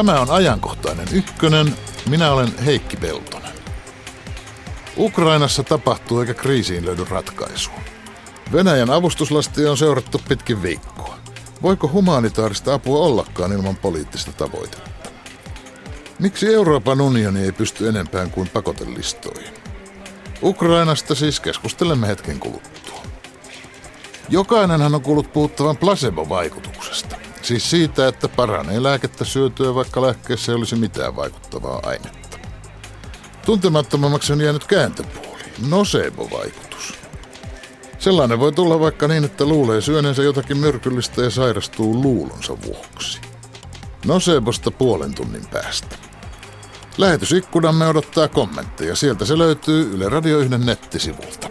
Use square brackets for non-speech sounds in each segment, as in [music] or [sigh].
Tämä on ajankohtainen ykkönen. Minä olen Heikki Peltonen. Ukrainassa tapahtuu eikä kriisiin löydy ratkaisua. Venäjän avustuslastia on seurattu pitkin viikkoa. Voiko humanitaarista apua ollakaan ilman poliittista tavoitetta? Miksi Euroopan unioni ei pysty enempään kuin pakotelistoihin? Ukrainasta siis keskustelemme hetken kuluttua. Jokainenhan on kuullut puhuttavan placebo-vaikutuksesta. Siis siitä, että paranee lääkettä syötyä, vaikka lääkkeessä ei olisi mitään vaikuttavaa ainetta. Tuntemattomammaksi on jäänyt kääntöpuoli, nocebo-vaikutus. Sellainen voi tulla vaikka niin, että luulee syöneensä jotakin myrkyllistä ja sairastuu luulonsa vuoksi. Nocebosta puolen tunnin päästä. Lähetysikkunamme odottaa kommentteja. Sieltä se löytyy Yle Radio 1 nettisivulta.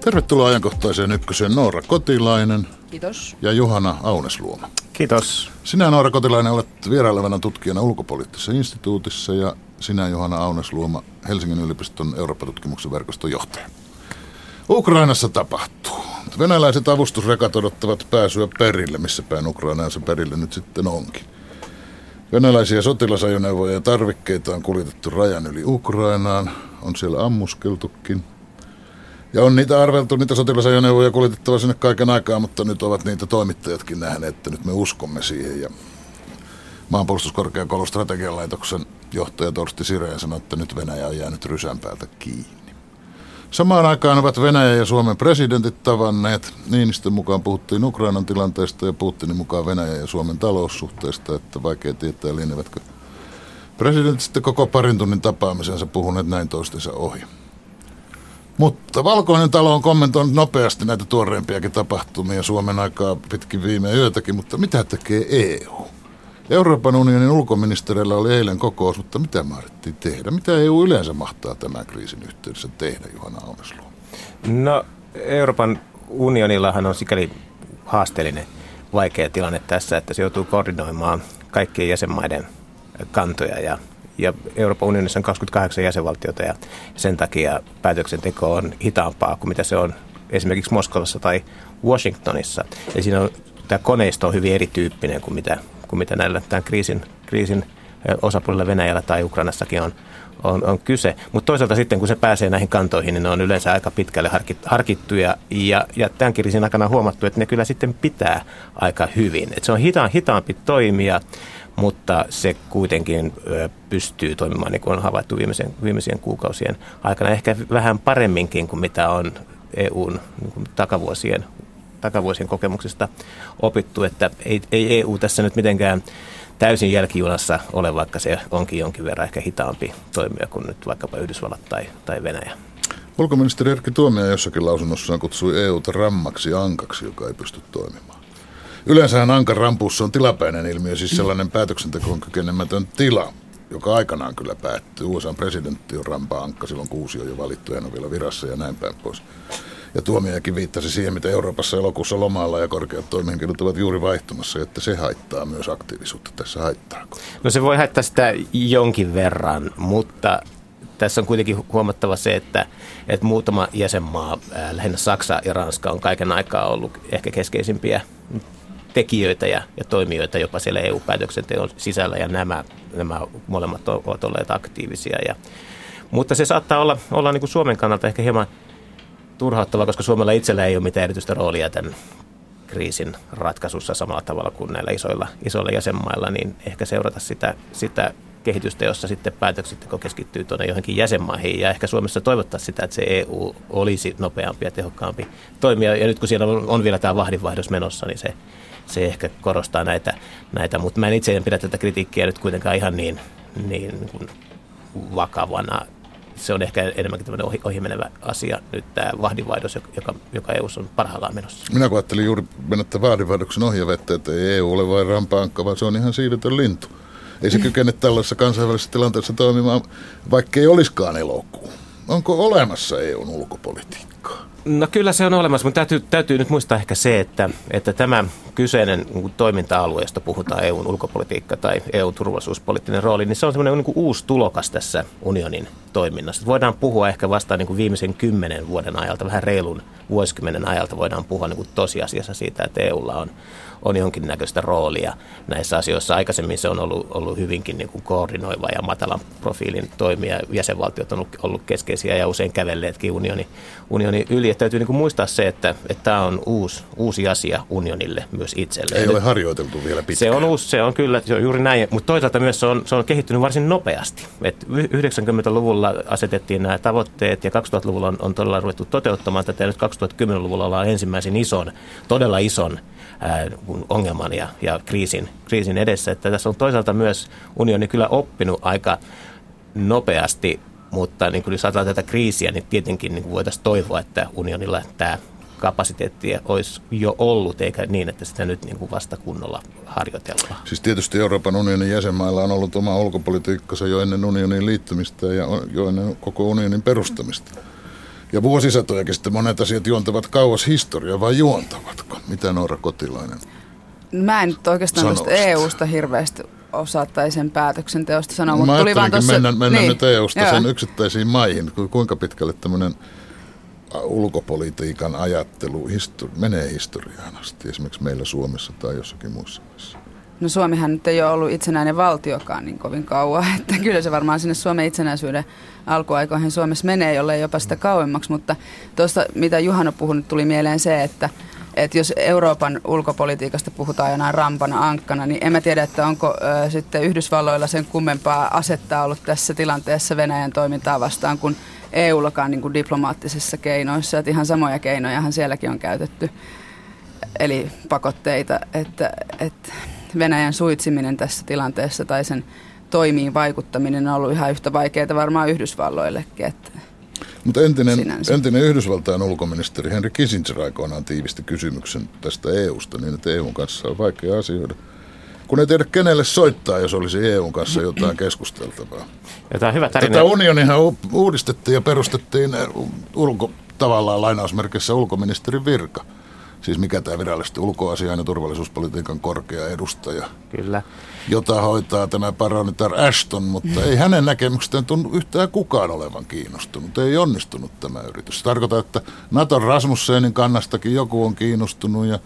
Tervetuloa ajankohtaiseen ykköseen Noora Kotilainen Kiitos. ja Juhana Aunesluoma. Kiitos. Sinä Noora Kotilainen olet vierailevana tutkijana ulkopoliittisessa instituutissa ja sinä Johanna Aunesluoma Helsingin yliopiston Eurooppa-tutkimuksen verkoston johtaja. Ukrainassa tapahtuu. Venäläiset avustusrekat odottavat pääsyä perille, missä päin Ukrainaan se perille nyt sitten onkin. Venäläisiä sotilasajoneuvoja ja tarvikkeita on kuljetettu rajan yli Ukrainaan, on siellä ammuskeltukin. Ja on niitä arveltu, niitä sotilasajoneuvoja kuljetettava sinne kaiken aikaa, mutta nyt ovat niitä toimittajatkin nähneet, että nyt me uskomme siihen. Ja maanpuolustuskorkeakoulun strategian laitoksen johtaja Torsti Sireen sanoi, että nyt Venäjä on jäänyt rysän päältä kiinni. Samaan aikaan ovat Venäjä ja Suomen presidentit tavanneet. Niinistön mukaan puhuttiin Ukrainan tilanteesta ja Putinin mukaan Venäjä ja Suomen taloussuhteista, että vaikea tietää lienevätkö presidentit sitten koko parin tunnin tapaamisensa puhuneet näin toistensa ohi. Mutta Valkoinen talo on kommentoinut nopeasti näitä tuoreimpiakin tapahtumia Suomen aikaa pitkin viime yötäkin, mutta mitä tekee EU? Euroopan unionin ulkoministerillä oli eilen kokous, mutta mitä mahdollisesti tehdä? Mitä EU yleensä mahtaa tämän kriisin yhteydessä tehdä, Juhana Aunesluo? No Euroopan unionillahan on sikäli haasteellinen vaikea tilanne tässä, että se joutuu koordinoimaan kaikkien jäsenmaiden kantoja ja, ja Euroopan unionissa on 28 jäsenvaltiota ja sen takia päätöksenteko on hitaampaa kuin mitä se on esimerkiksi Moskovassa tai Washingtonissa. Eli siinä on, tämä koneisto on hyvin erityyppinen kuin mitä, kuin mitä näillä tämän kriisin, kriisin osapuolilla Venäjällä tai Ukrainassakin on, on, on kyse. Mutta toisaalta sitten, kun se pääsee näihin kantoihin, niin ne on yleensä aika pitkälle harkit, harkittuja. Ja, ja tämän kriisin aikana huomattu, että ne kyllä sitten pitää aika hyvin. Et se on hitaan, hitaampi toimia, mutta se kuitenkin pystyy toimimaan, niin kuin on havaittu viimeisen, viimeisien kuukausien aikana. Ehkä vähän paremminkin kuin mitä on EUn niin kuin takavuosien takavuosien kokemuksista opittu, että ei, ei EU tässä nyt mitenkään täysin jälkijunassa ole, vaikka se onkin jonkin verran ehkä hitaampi toimija kuin nyt vaikkapa Yhdysvallat tai, tai Venäjä. Ulkoministeri Erkki Tuomia jossakin lausunnossaan kutsui EUta rammaksi ankaksi, joka ei pysty toimimaan. Yleensähän ankan rampuussa on tilapäinen ilmiö, siis sellainen päätöksentekoon kykenemätön tila, joka aikanaan kyllä päättyy. USA presidentti on rampa-ankka, silloin kuusi on jo valittu, hän on vielä virassa ja näin päin pois. Ja tuomiakin viittasi siihen, mitä Euroopassa elokuussa lomalla ja korkeat toimihenkilöt ovat juuri vaihtumassa, että se haittaa myös aktiivisuutta. Tässä haittaako? No se voi haittaa sitä jonkin verran, mutta tässä on kuitenkin huomattava se, että, että muutama jäsenmaa, lähinnä Saksa ja Ranska, on kaiken aikaa ollut ehkä keskeisimpiä tekijöitä ja, ja toimijoita jopa siellä EU-päätöksenteon sisällä, ja nämä, nämä molemmat ovat olleet aktiivisia. Ja, mutta se saattaa olla, olla niin kuin Suomen kannalta ehkä hieman turhauttavaa, koska Suomella itsellä ei ole mitään erityistä roolia tämän kriisin ratkaisussa samalla tavalla kuin näillä isoilla, isoilla jäsenmailla, niin ehkä seurata sitä, sitä kehitystä, jossa sitten päätöksenteko keskittyy tuonne johonkin jäsenmaihin. Ja ehkä Suomessa toivottaa sitä, että se EU olisi nopeampi ja tehokkaampi toimija. Ja nyt kun siellä on, vielä tämä vahdinvaihdos menossa, niin se, se ehkä korostaa näitä, näitä. mutta mä en itse en pidä tätä kritiikkiä nyt kuitenkaan ihan niin, niin kuin vakavana se on ehkä enemmänkin tämmöinen ohi, ohimenevä asia nyt tämä vahdinvaihdos, joka, joka EU on parhaillaan menossa. Minä kun ajattelin juuri mennä vahdinvaihdoksen ohi ja vettä, että ei EU ole vain rampaankka, vaan se on ihan siirretön lintu. Ei se kykene tällaisessa kansainvälisessä tilanteessa toimimaan, vaikka ei olisikaan elokuu. Onko olemassa EUn ulkopolitiikkaa? No kyllä se on olemassa, mutta täytyy, täytyy nyt muistaa ehkä se, että, että tämä kyseinen toiminta-alue, josta puhutaan EUn ulkopolitiikka tai EU-turvallisuuspoliittinen rooli, niin se on semmoinen niin uusi tulokas tässä unionin toiminnassa. Voidaan puhua ehkä vasta niin kuin viimeisen kymmenen vuoden ajalta, vähän reilun vuosikymmenen ajalta voidaan puhua niin kuin tosiasiassa siitä, että EUlla on on jonkinnäköistä roolia näissä asioissa. Aikaisemmin se on ollut, ollut hyvinkin niin kuin koordinoiva ja matalan profiilin toimija. Jäsenvaltiot on ollut, keskeisiä ja usein kävelleetkin unioni, unioni yli. Että täytyy niin kuin muistaa se, että, että tämä on uusi, uusi asia unionille myös itselleen. Ei ole harjoiteltu vielä pitkään. Se on uusi, se on kyllä, se on juuri näin. Mutta toisaalta myös se on, se on kehittynyt varsin nopeasti. Et 90-luvulla asetettiin nämä tavoitteet ja 2000-luvulla on, on todella ruvettu toteuttamaan tätä. Ja nyt 2010-luvulla ollaan ensimmäisen ison, todella ison ongelman ja, ja kriisin, kriisin edessä. Että tässä on toisaalta myös unioni kyllä oppinut aika nopeasti, mutta niin kun jos ajatellaan tätä kriisiä, niin tietenkin niin voitaisiin toivoa, että unionilla tämä kapasiteetti olisi jo ollut, eikä niin, että sitä nyt niin kuin vasta kunnolla harjoitellaan. Siis tietysti Euroopan unionin jäsenmailla on ollut oma ulkopolitiikkansa jo ennen unionin liittymistä ja jo ennen koko unionin perustamista. Ja vuosisatojakin sitten monet asiat juontavat kauas historiaa, vai juontavatko? Mitä Noora Kotilainen Mä en nyt oikeastaan tuosta EUsta hirveästi osaa tai sen päätöksenteosta sanoa, mutta tuli vaan tuossa... mennä, mennä niin, nyt EUsta joo. sen yksittäisiin maihin. Kuinka pitkälle tämmöinen ulkopolitiikan ajattelu histori- menee historiaan asti, esimerkiksi meillä Suomessa tai jossakin muissa maissa? No Suomihan nyt ei ole ollut itsenäinen valtiokaan niin kovin kauan, [laughs] että kyllä se varmaan sinne Suomen itsenäisyyden alkuaikoihin Suomessa menee, jollei jopa sitä kauemmaksi, mutta tuosta mitä Juhan on puhunut, tuli mieleen se, että että jos Euroopan ulkopolitiikasta puhutaan jonain rampana ankkana, niin en mä tiedä, että onko ö, sitten Yhdysvalloilla sen kummempaa asettaa ollut tässä tilanteessa Venäjän toimintaa vastaan kuin EUllakaan niin kuin diplomaattisissa keinoissa. Että ihan samoja keinojahan sielläkin on käytetty, eli pakotteita, että, että Venäjän suitsiminen tässä tilanteessa tai sen toimiin vaikuttaminen on ollut ihan yhtä vaikeaa varmaan Yhdysvalloillekin. Että Mutta entinen, entinen Yhdysvaltain ulkoministeri Henry Kissinger aikoinaan tiivisti kysymyksen tästä EUsta niin, että EUn kanssa on vaikea asioida. Kun ei tiedä kenelle soittaa, jos olisi EUn kanssa jotain keskusteltavaa. Ja tämä hyvä tarina. Tätä unionihan uudistettiin ja perustettiin ulko, tavallaan lainausmerkissä ulkoministerin virka – siis mikä tämä virallisesti ulkoasian ja turvallisuuspolitiikan korkea edustaja. Kyllä. Jota hoitaa tämä paronitar Ashton, mutta ei hänen näkemyksestään tunnu yhtään kukaan olevan kiinnostunut. Ei onnistunut tämä yritys. Se tarkoittaa, että Naton Rasmussenin kannastakin joku on kiinnostunut ja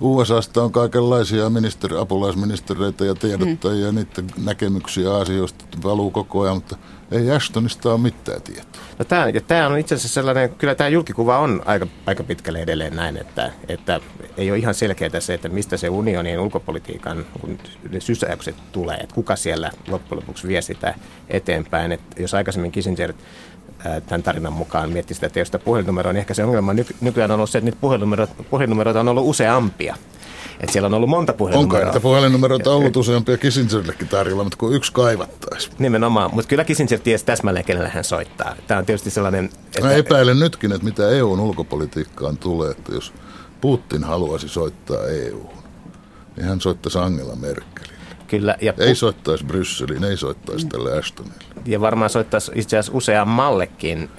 USAsta on kaikenlaisia ministeri, apulaisministereitä ja tiedottajia, mm. niiden näkemyksiä asioista valuu koko ajan, mutta ei Ashtonista ole mitään tietoa. No tämä, ja tämä on itse asiassa sellainen, kyllä tämä julkikuva on aika, aika pitkälle edelleen näin, että, että ei ole ihan selkeää se, että mistä se unionin ulkopolitiikan sysäykset tulee, että kuka siellä loppujen lopuksi vie sitä eteenpäin. Että jos aikaisemmin Kissinger tämän tarinan mukaan mietti sitä, että jos sitä puhelinnumeroa, niin ehkä se ongelma nykyään on ollut se, että niitä puhelinnumeroita on ollut useampia. Että siellä on ollut monta puhelinnumeroa. Onko, että puhelinnumeroita on ollut useampia Kissingerillekin tarjolla, mutta kun yksi kaivattaisi. Nimenomaan, mutta kyllä Kissinger tiesi täsmälleen, kenelle hän soittaa. Tämä on tietysti sellainen... Että... Mä epäilen nytkin, että mitä EUn ulkopolitiikkaan tulee, että jos Putin haluaisi soittaa EU, niin hän soittaisi Angela Merkelin. Kyllä, ja pu- ei soittaisi Brysseliin, ei soittaisi tälle Ashtonille. Ja varmaan soittaisi itse asiassa useammallekin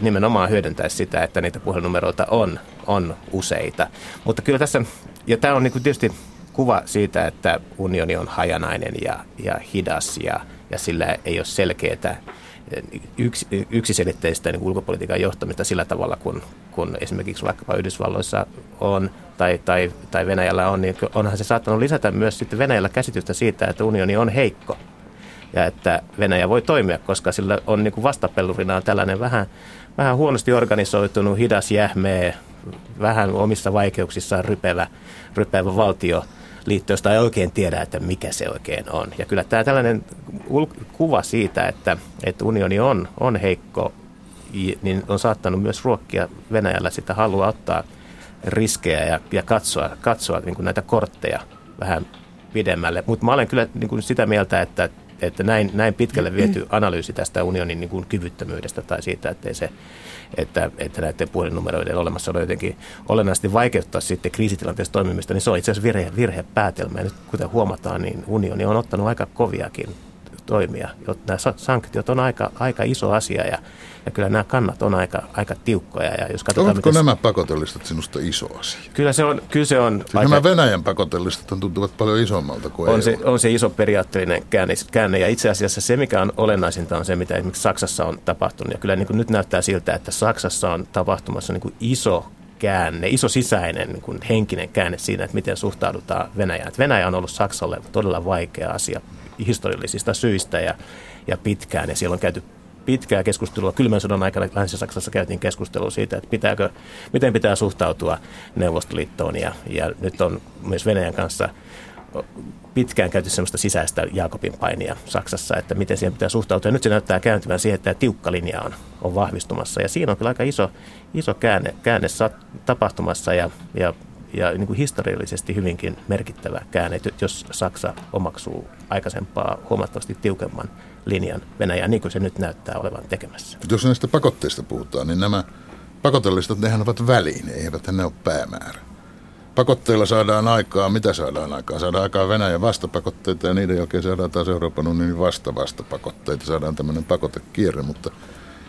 nimenomaan hyödyntäisi sitä, että niitä puhelinnumeroita on, on useita. Mutta kyllä tässä, ja tämä on niin kuin tietysti kuva siitä, että unioni on hajanainen ja, ja hidas ja, ja sillä ei ole selkeää yks, yksiselitteistä niin ulkopolitiikan johtamista sillä tavalla, kun, kun esimerkiksi vaikkapa Yhdysvalloissa on tai, tai, tai Venäjällä on, niin onhan se saattanut lisätä myös sitten Venäjällä käsitystä siitä, että unioni on heikko ja että Venäjä voi toimia, koska sillä on niin kuin vastapellurinaan tällainen vähän, vähän huonosti organisoitunut, hidas, jähmeä, vähän omissa vaikeuksissaan rypevä, rypevä valtio, liitto, josta ei oikein tiedä, että mikä se oikein on. Ja kyllä tämä tällainen kuva siitä, että, että unioni on, on heikko, niin on saattanut myös ruokkia Venäjällä sitä halua ottaa riskejä ja, ja katsoa, katsoa niin kuin näitä kortteja vähän pidemmälle. Mutta mä olen kyllä niin kuin sitä mieltä, että, että näin, näin pitkälle viety analyysi tästä unionin niin kuin kyvyttömyydestä tai siitä, että se että, että näiden puhelinnumeroiden olemassaolo jotenkin olennaisesti vaikeuttaa sitten kriisitilanteessa toimimista, niin se on itse asiassa virhe, virhepäätelmä. Ja nyt kuten huomataan, niin unioni on ottanut aika koviakin toimia. Nämä sanktiot on aika, aika iso asia ja, ja kyllä nämä kannat on aika, aika tiukkoja. Ja jos Ovatko miten... nämä pakotelistat sinusta iso asia? Kyllä se on. Kyllä se on siis aika... Nämä Venäjän pakotelistat tuntuvat paljon isommalta kuin on EU. se, on se iso periaatteellinen käänne, käänne ja itse asiassa se, mikä on olennaisinta, on se, mitä esimerkiksi Saksassa on tapahtunut. Ja kyllä niin kuin nyt näyttää siltä, että Saksassa on tapahtumassa niin kuin iso käänne, iso sisäinen niin kuin henkinen käänne siinä, että miten suhtaudutaan Venäjään. Että Venäjä on ollut Saksalle todella vaikea asia historiallisista syistä ja, ja pitkään, ja siellä on käyty pitkää keskustelua. Kylmän sodan aikana Länsi-Saksassa käytiin keskustelua siitä, että pitääkö, miten pitää suhtautua Neuvostoliittoon, ja, ja nyt on myös Venäjän kanssa pitkään käyty sellaista sisäistä Jaakobin painia Saksassa, että miten siihen pitää suhtautua. Ja nyt se näyttää kääntyvän siihen, että tämä tiukka linja on, on vahvistumassa. Ja siinä on kyllä aika iso, iso käänne, käänne tapahtumassa ja, ja, ja niin kuin historiallisesti hyvinkin merkittävä käänne, jos Saksa omaksuu aikaisempaa huomattavasti tiukemman linjan Venäjään, niin kuin se nyt näyttää olevan tekemässä. Jos näistä pakotteista puhutaan, niin nämä pakotellistat, nehän ovat väline, eivät ne ole päämäärä. Pakotteilla saadaan aikaa, mitä saadaan aikaa? Saadaan aikaa Venäjän vastapakotteita ja niiden jälkeen saadaan taas Euroopan unionin vasta-vastapakotteita. Saadaan tämmöinen pakotekierre, mutta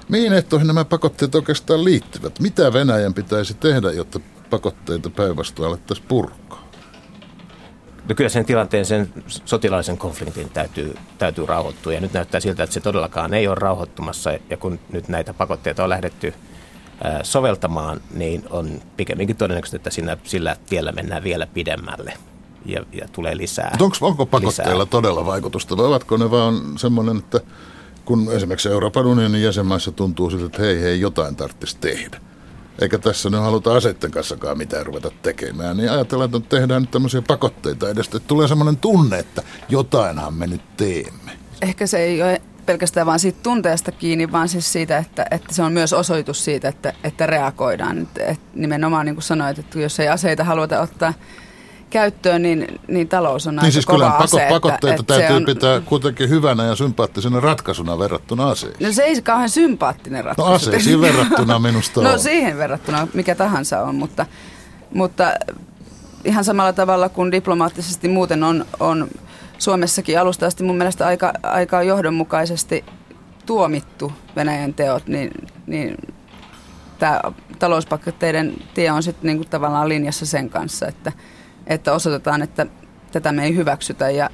mihin ehtoihin nämä pakotteet oikeastaan liittyvät? Mitä Venäjän pitäisi tehdä, jotta pakotteita päinvastoin alettaisiin purkaa? No kyllä sen tilanteen, sen sotilaisen konfliktin täytyy, täytyy rauhoittua ja nyt näyttää siltä, että se todellakaan ei ole rauhoittumassa ja kun nyt näitä pakotteita on lähdetty – soveltamaan, niin on pikemminkin todennäköistä, että siinä, sillä tiellä mennään vielä pidemmälle ja, ja tulee lisää. Mutta onko, onko pakotteilla lisää. todella vaikutusta vai ovatko ne vaan semmoinen, että kun esimerkiksi Euroopan unionin jäsenmaissa tuntuu siltä, että hei hei jotain tarvitsisi tehdä. Eikä tässä nyt haluta aseiden kanssakaan mitään ruveta tekemään, niin ajatellaan, että tehdään nyt tämmöisiä pakotteita edestä. Että tulee semmoinen tunne, että jotainhan me nyt teemme. Ehkä se ei ole pelkästään vaan siitä tunteesta kiinni, vaan siis siitä, että, että se on myös osoitus siitä, että, että reagoidaan. Että nimenomaan niin kuin sanoit, että jos ei aseita haluta ottaa käyttöön, niin, niin talous on niin aika siis kova kyllä ase. pakotteita että, täytyy on, pitää kuitenkin hyvänä ja sympaattisena ratkaisuna verrattuna aseisiin. No se ei kauhean sympaattinen ratkaisu. No aseisiin verrattuna minusta No on. siihen verrattuna mikä tahansa on, mutta, mutta ihan samalla tavalla kuin diplomaattisesti muuten on, on Suomessakin alusta asti mun mielestä aika, aika johdonmukaisesti tuomittu Venäjän teot, niin, niin tämä talouspakotteiden tie on sitten niinku tavallaan linjassa sen kanssa, että, että osoitetaan, että tätä me ei hyväksytä ja,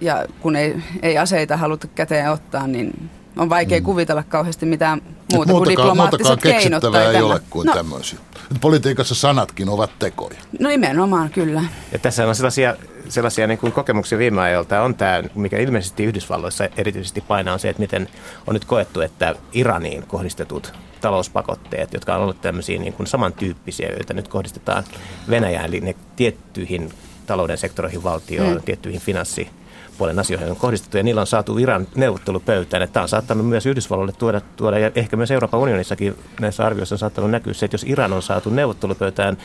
ja kun ei, ei aseita haluta käteen ottaa, niin on vaikea mm. kuvitella kauheasti mitään muuta kuin diplomaattiset keinot. Tai ei ole kuin no, tämmöisiä. Politiikassa sanatkin ovat tekoja. No nimenomaan, kyllä. Ja tässä on sellaisia, sellaisia niin kuin kokemuksia viime ajoilta on tämä, mikä ilmeisesti Yhdysvalloissa erityisesti painaa on se, että miten on nyt koettu, että Iraniin kohdistetut talouspakotteet, jotka on ollut tämmöisiä niin kuin samantyyppisiä, joita nyt kohdistetaan Venäjään, eli ne tiettyihin talouden sektoreihin, valtioon, mm. tiettyihin finanssi puolen asioihin on kohdistettu ja niillä on saatu viran neuvottelupöytään. Että tämä on saattanut myös Yhdysvalloille tuoda, tuoda ja ehkä myös Euroopan unionissakin näissä arvioissa on saattanut näkyä se, että jos Iran on saatu neuvottelupöytään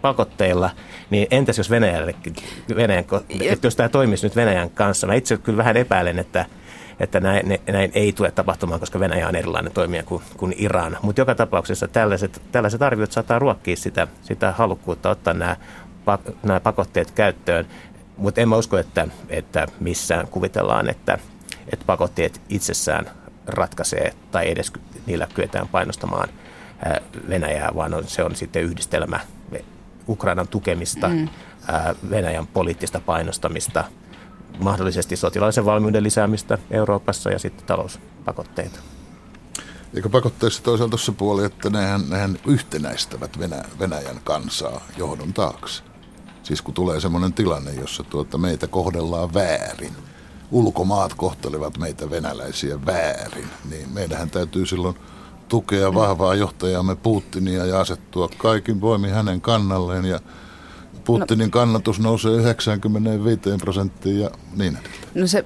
pakotteilla, niin entäs jos Venäjällekin, Venäjän, että jos tämä toimisi nyt Venäjän kanssa? Mä itse kyllä vähän epäilen, että että näin, näin ei tule tapahtumaan, koska Venäjä on erilainen toimija kuin, kuin Iran. Mutta joka tapauksessa tällaiset, tällaiset arviot saattaa ruokkia sitä, sitä halukkuutta ottaa nämä, nämä pakotteet käyttöön. Mutta en mä usko, että, että missään kuvitellaan, että, että pakotteet itsessään ratkaisee tai edes niillä kyetään painostamaan Venäjää, vaan on, se on sitten yhdistelmä Ukrainan tukemista, mm. Venäjän poliittista painostamista, mahdollisesti sotilaisen valmiuden lisäämistä Euroopassa ja sitten talouspakotteita. Eikö pakotteissa toisaalta se puoli, että nehän, nehän yhtenäistävät Venä, Venäjän kansaa johdon taakse? Siis kun tulee semmoinen tilanne, jossa tuota meitä kohdellaan väärin, ulkomaat kohtelevat meitä venäläisiä väärin, niin meidän täytyy silloin tukea vahvaa johtajamme Putinia ja asettua kaikin voimin hänen kannalleen ja Putinin kannatus nousee 95 prosenttiin ja niin edelleen. No se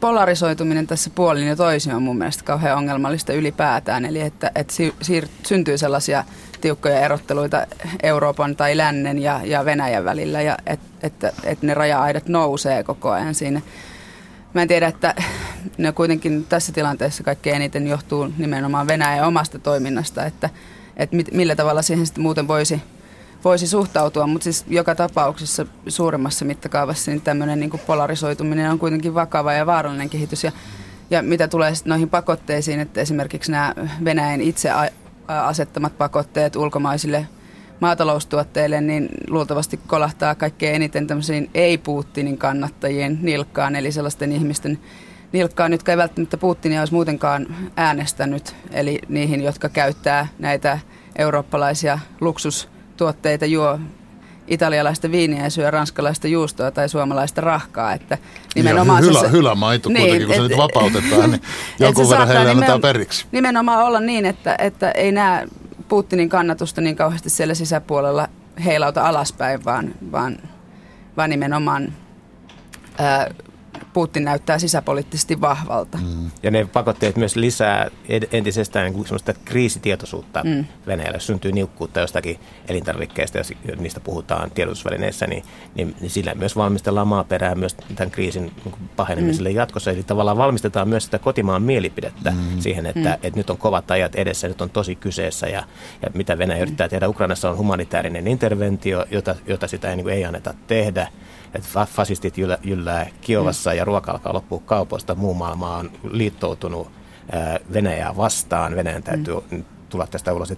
polarisoituminen tässä puolin ja toisin on mun mielestä kauhean ongelmallista ylipäätään. Eli että, että siir- syntyy sellaisia tiukkoja erotteluita Euroopan tai lännen ja, ja Venäjän välillä ja et, että, että ne raja-aidat nousee koko ajan siinä. Mä en tiedä, että ne kuitenkin tässä tilanteessa kaikkein eniten johtuu nimenomaan Venäjän omasta toiminnasta, että, että millä tavalla siihen sitten muuten voisi – voisi suhtautua, mutta siis joka tapauksessa suuremmassa mittakaavassa niin tämmöinen niin polarisoituminen on kuitenkin vakava ja vaarallinen kehitys. Ja, ja mitä tulee noihin pakotteisiin, että esimerkiksi nämä Venäjän itse asettamat pakotteet ulkomaisille maataloustuotteille, niin luultavasti kolahtaa kaikkein eniten tämmöisiin ei-Putinin kannattajien nilkkaan, eli sellaisten ihmisten nilkkaan, jotka ei välttämättä Putinia olisi muutenkaan äänestänyt, eli niihin, jotka käyttää näitä eurooppalaisia luksustuotteita, juo italialaista viiniä ja syö ranskalaista juustoa tai suomalaista rahkaa. Että nimenomaan ja hylä, se, hylämaito niin, kuitenkin, kun se nyt vapautetaan, niin [laughs] jonkun verran heille annetaan periksi. Nimenomaan olla niin, että, että ei näe Putinin kannatusta niin kauheasti siellä sisäpuolella heilauta alaspäin, vaan, vaan, vaan nimenomaan ää, Putin näyttää sisäpoliittisesti vahvalta. Mm. Ja ne pakotteet myös lisää entisestään niin semmoista kriisitietoisuutta mm. Venäjällä. Jos syntyy niukkuutta jostakin elintarvikkeista, jos niistä puhutaan tiedotusvälineissä, niin, niin, niin sillä myös valmistellaan maaperää myös tämän kriisin niin pahenemiselle mm. jatkossa. Eli tavallaan valmistetaan myös sitä kotimaan mielipidettä mm. siihen, että, mm. että nyt on kovat ajat edessä, nyt on tosi kyseessä ja, ja mitä Venäjä yrittää tehdä. Ukrainassa on humanitaarinen interventio, jota, jota sitä ei, niin ei anneta tehdä että fasistit jyllää, jyllää Kiovassa mm. ja ruoka alkaa loppua kaupoista. Muu maailma on liittoutunut Venäjää vastaan. Venäjän täytyy mm tulla tästä ulos.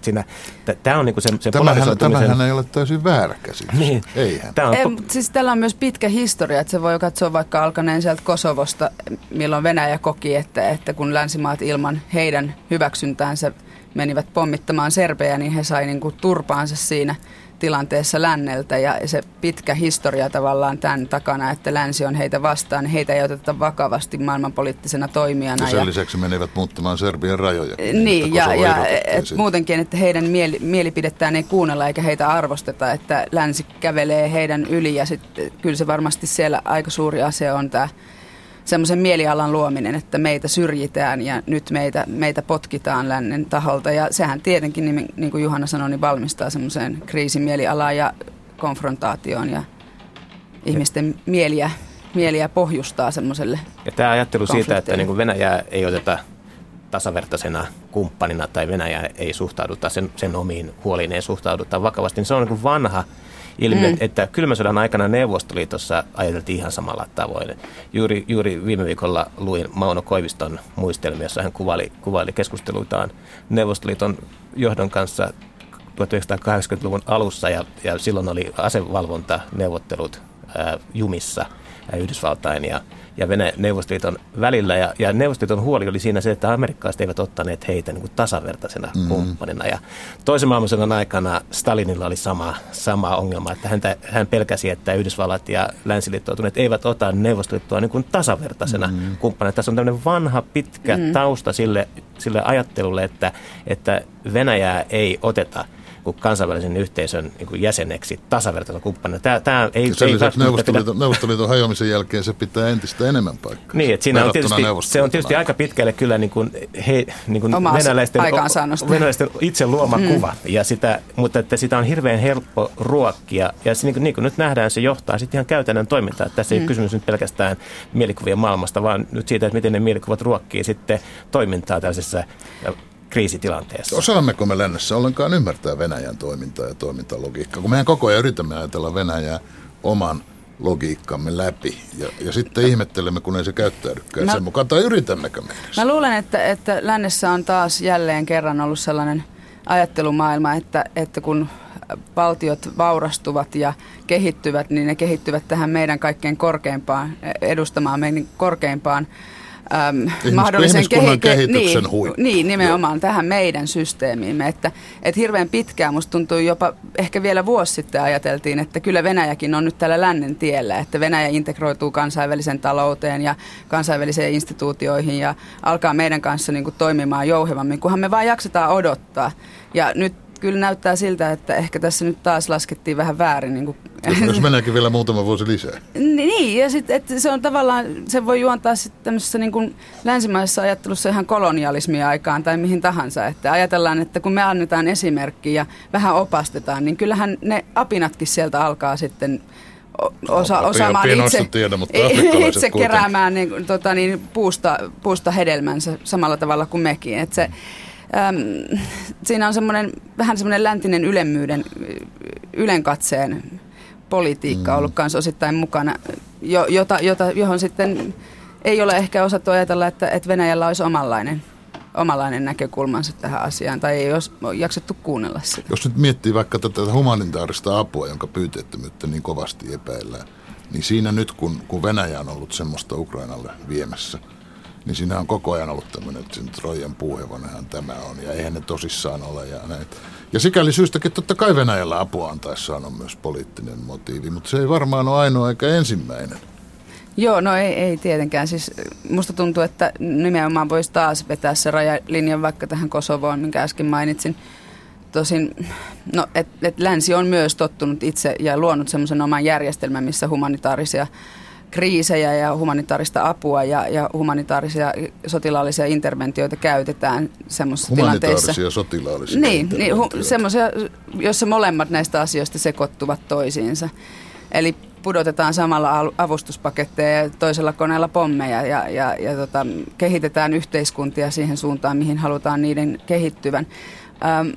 Tämä on niinku se, se tämähän, tämähän ei ole täysin väärä käsitys. Niin. Eihän. Tämä on... Ei, siis tällä on myös pitkä historia, että se voi katsoa vaikka alkaneen sieltä Kosovosta, milloin Venäjä koki, että, että kun länsimaat ilman heidän hyväksyntäänsä menivät pommittamaan Serbeä, niin he sai niinku turpaansa siinä – tilanteessa länneltä ja se pitkä historia tavallaan tämän takana, että länsi on heitä vastaan, heitä ei oteta vakavasti maailmanpoliittisena toimijana. Ja sen ja, lisäksi menivät muuttamaan Serbian rajoja. Niin, ja, ja et muutenkin, että heidän mieli, mielipidettään ei kuunnella eikä heitä arvosteta, että länsi kävelee heidän yli ja sitten kyllä se varmasti siellä aika suuri asia on tämä semmoisen mielialan luominen, että meitä syrjitään ja nyt meitä, meitä potkitaan lännen taholta. Ja sehän tietenkin, niin, niin kuin Juhana sanoi, niin valmistaa semmoiseen kriisimielialaan ja konfrontaatioon ja ihmisten mieliä, mieliä pohjustaa semmoiselle Ja tämä ajattelu siitä, että niin kuin Venäjää ei oteta tasavertaisena kumppanina tai Venäjä ei suhtauduta sen, sen omiin huoliin, ei suhtauduta vakavasti, niin se on niin kuin vanha ilmi, mm. että kylmän sodan aikana Neuvostoliitossa ajateltiin ihan samalla tavoin. Juuri, juuri viime viikolla luin Mauno Koiviston muistelmia, jossa hän kuvaili, kuvaili keskusteluitaan Neuvostoliiton johdon kanssa 1980-luvun alussa ja, ja silloin oli asevalvontaneuvottelut ää, jumissa Yhdysvaltain ja ja Venäjän Neuvostoliiton välillä. Ja, ja Neuvostoliiton huoli oli siinä se, että amerikkalaiset eivät ottaneet heitä niin kuin tasavertaisena mm. kumppanina. Ja toisen maailmansodan aikana Stalinilla oli sama, sama ongelma, että häntä, hän pelkäsi, että Yhdysvallat ja länsiliittoutuneet eivät ota Neuvostoliittoa niin kuin tasavertaisena mm. kumppanina. Tässä on tämmöinen vanha, pitkä mm. tausta sille, sille ajattelulle, että, että Venäjää ei oteta – kuin kansainvälisen yhteisön niin kuin jäseneksi tasavertaisena kumppanina. Tämä, tämä ei, Sen ei lisäksi Neuvostoliiton. Neuvostoliiton hajoamisen jälkeen se pitää entistä enemmän paikkaa. Niin, että siinä on tietysti, se on tietysti aika pitkälle kyllä niin kuin, he, niin kuin venäläisten, venäläisten itse luoma hmm. kuva, ja sitä, mutta että sitä on hirveän helppo ruokkia. Ja se, niin, kuin, niin kuin nyt nähdään, se johtaa sitten ihan käytännön toimintaan. Että tässä hmm. ei kysymys nyt pelkästään mielikuvien maailmasta, vaan nyt siitä, että miten ne mielikuvat ruokkii sitten toimintaa tällaisessa kriisitilanteessa. Osaammeko me lännessä ollenkaan ymmärtää Venäjän toimintaa ja toimintalogiikkaa, kun mehän koko ajan yritämme ajatella Venäjää oman logiikkamme läpi ja, ja sitten ihmettelemme, kun ei se käyttäydykään mä, sen mukaan, tai yritämmekö me edes? Mä luulen, että, että lännessä on taas jälleen kerran ollut sellainen ajattelumaailma, että, että kun valtiot vaurastuvat ja kehittyvät, niin ne kehittyvät tähän meidän kaikkein korkeimpaan, edustamaan meidän korkeimpaan äm, mahdollisen kehi- kehityksen niin, huippu. Niin, nimenomaan Joo. tähän meidän systeemiimme. Että, että hirveän pitkään musta tuntuu jopa, ehkä vielä vuosi sitten ajateltiin, että kyllä Venäjäkin on nyt tällä lännen tiellä, että Venäjä integroituu kansainvälisen talouteen ja kansainvälisiin instituutioihin ja alkaa meidän kanssa niin kuin toimimaan jouhevammin, kunhan me vaan jaksetaan odottaa. Ja nyt kyllä näyttää siltä, että ehkä tässä nyt taas laskettiin vähän väärin. Niin kuin. Jos meneekin vielä muutama vuosi lisää. Niin, ja sitten että se on tavallaan, se voi juontaa sitten tämmöisessä niin kuin länsimaisessa ajattelussa ihan kolonialismia aikaan tai mihin tahansa. Että ajatellaan, että kun me annetaan esimerkki ja vähän opastetaan, niin kyllähän ne apinatkin sieltä alkaa sitten osa, osaamaan itse, tiedä, mutta [laughs] itse keräämään niin, tota, niin, puusta, puusta hedelmänsä samalla tavalla kuin mekin. Että se, äm, siinä on semmoinen, vähän semmoinen läntinen ylemmyyden ylenkatseen politiikka mm. ollut kanssa osittain mukana, jo, jota, jota, johon sitten ei ole ehkä osattu ajatella, että, että Venäjällä olisi omanlainen omanlainen näkökulmansa tähän asiaan, tai ei ole jaksettu kuunnella sitä. Jos nyt miettii vaikka tätä humanitaarista apua, jonka pyyteettömyyttä niin kovasti epäillään, niin siinä nyt, kun, kun Venäjä on ollut semmoista Ukrainalle viemässä, niin siinä on koko ajan ollut tämmöinen, että Trojan puuhevonenhan tämä on, ja eihän ne tosissaan ole. Ja, näin. ja sikäli syystäkin totta kai Venäjällä apua antaessaan on myös poliittinen motiivi, mutta se ei varmaan ole ainoa eikä ensimmäinen. Joo, no ei, ei tietenkään. Siis musta tuntuu, että nimenomaan voisi taas vetää se rajalinjan vaikka tähän Kosovoon, minkä äsken mainitsin. Tosin, no, et, et länsi on myös tottunut itse ja luonut semmoisen oman järjestelmän, missä humanitaarisia kriisejä ja humanitaarista apua ja, ja humanitaarisia sotilaallisia interventioita käytetään semmoisissa tilanteissa. Humanitaarisia sotilaallisia Niin, niin hu, semmoisia, joissa molemmat näistä asioista sekoittuvat toisiinsa. Eli pudotetaan samalla avustuspaketteja ja toisella koneella pommeja ja, ja, ja tota, kehitetään yhteiskuntia siihen suuntaan, mihin halutaan niiden kehittyvän. Ähm,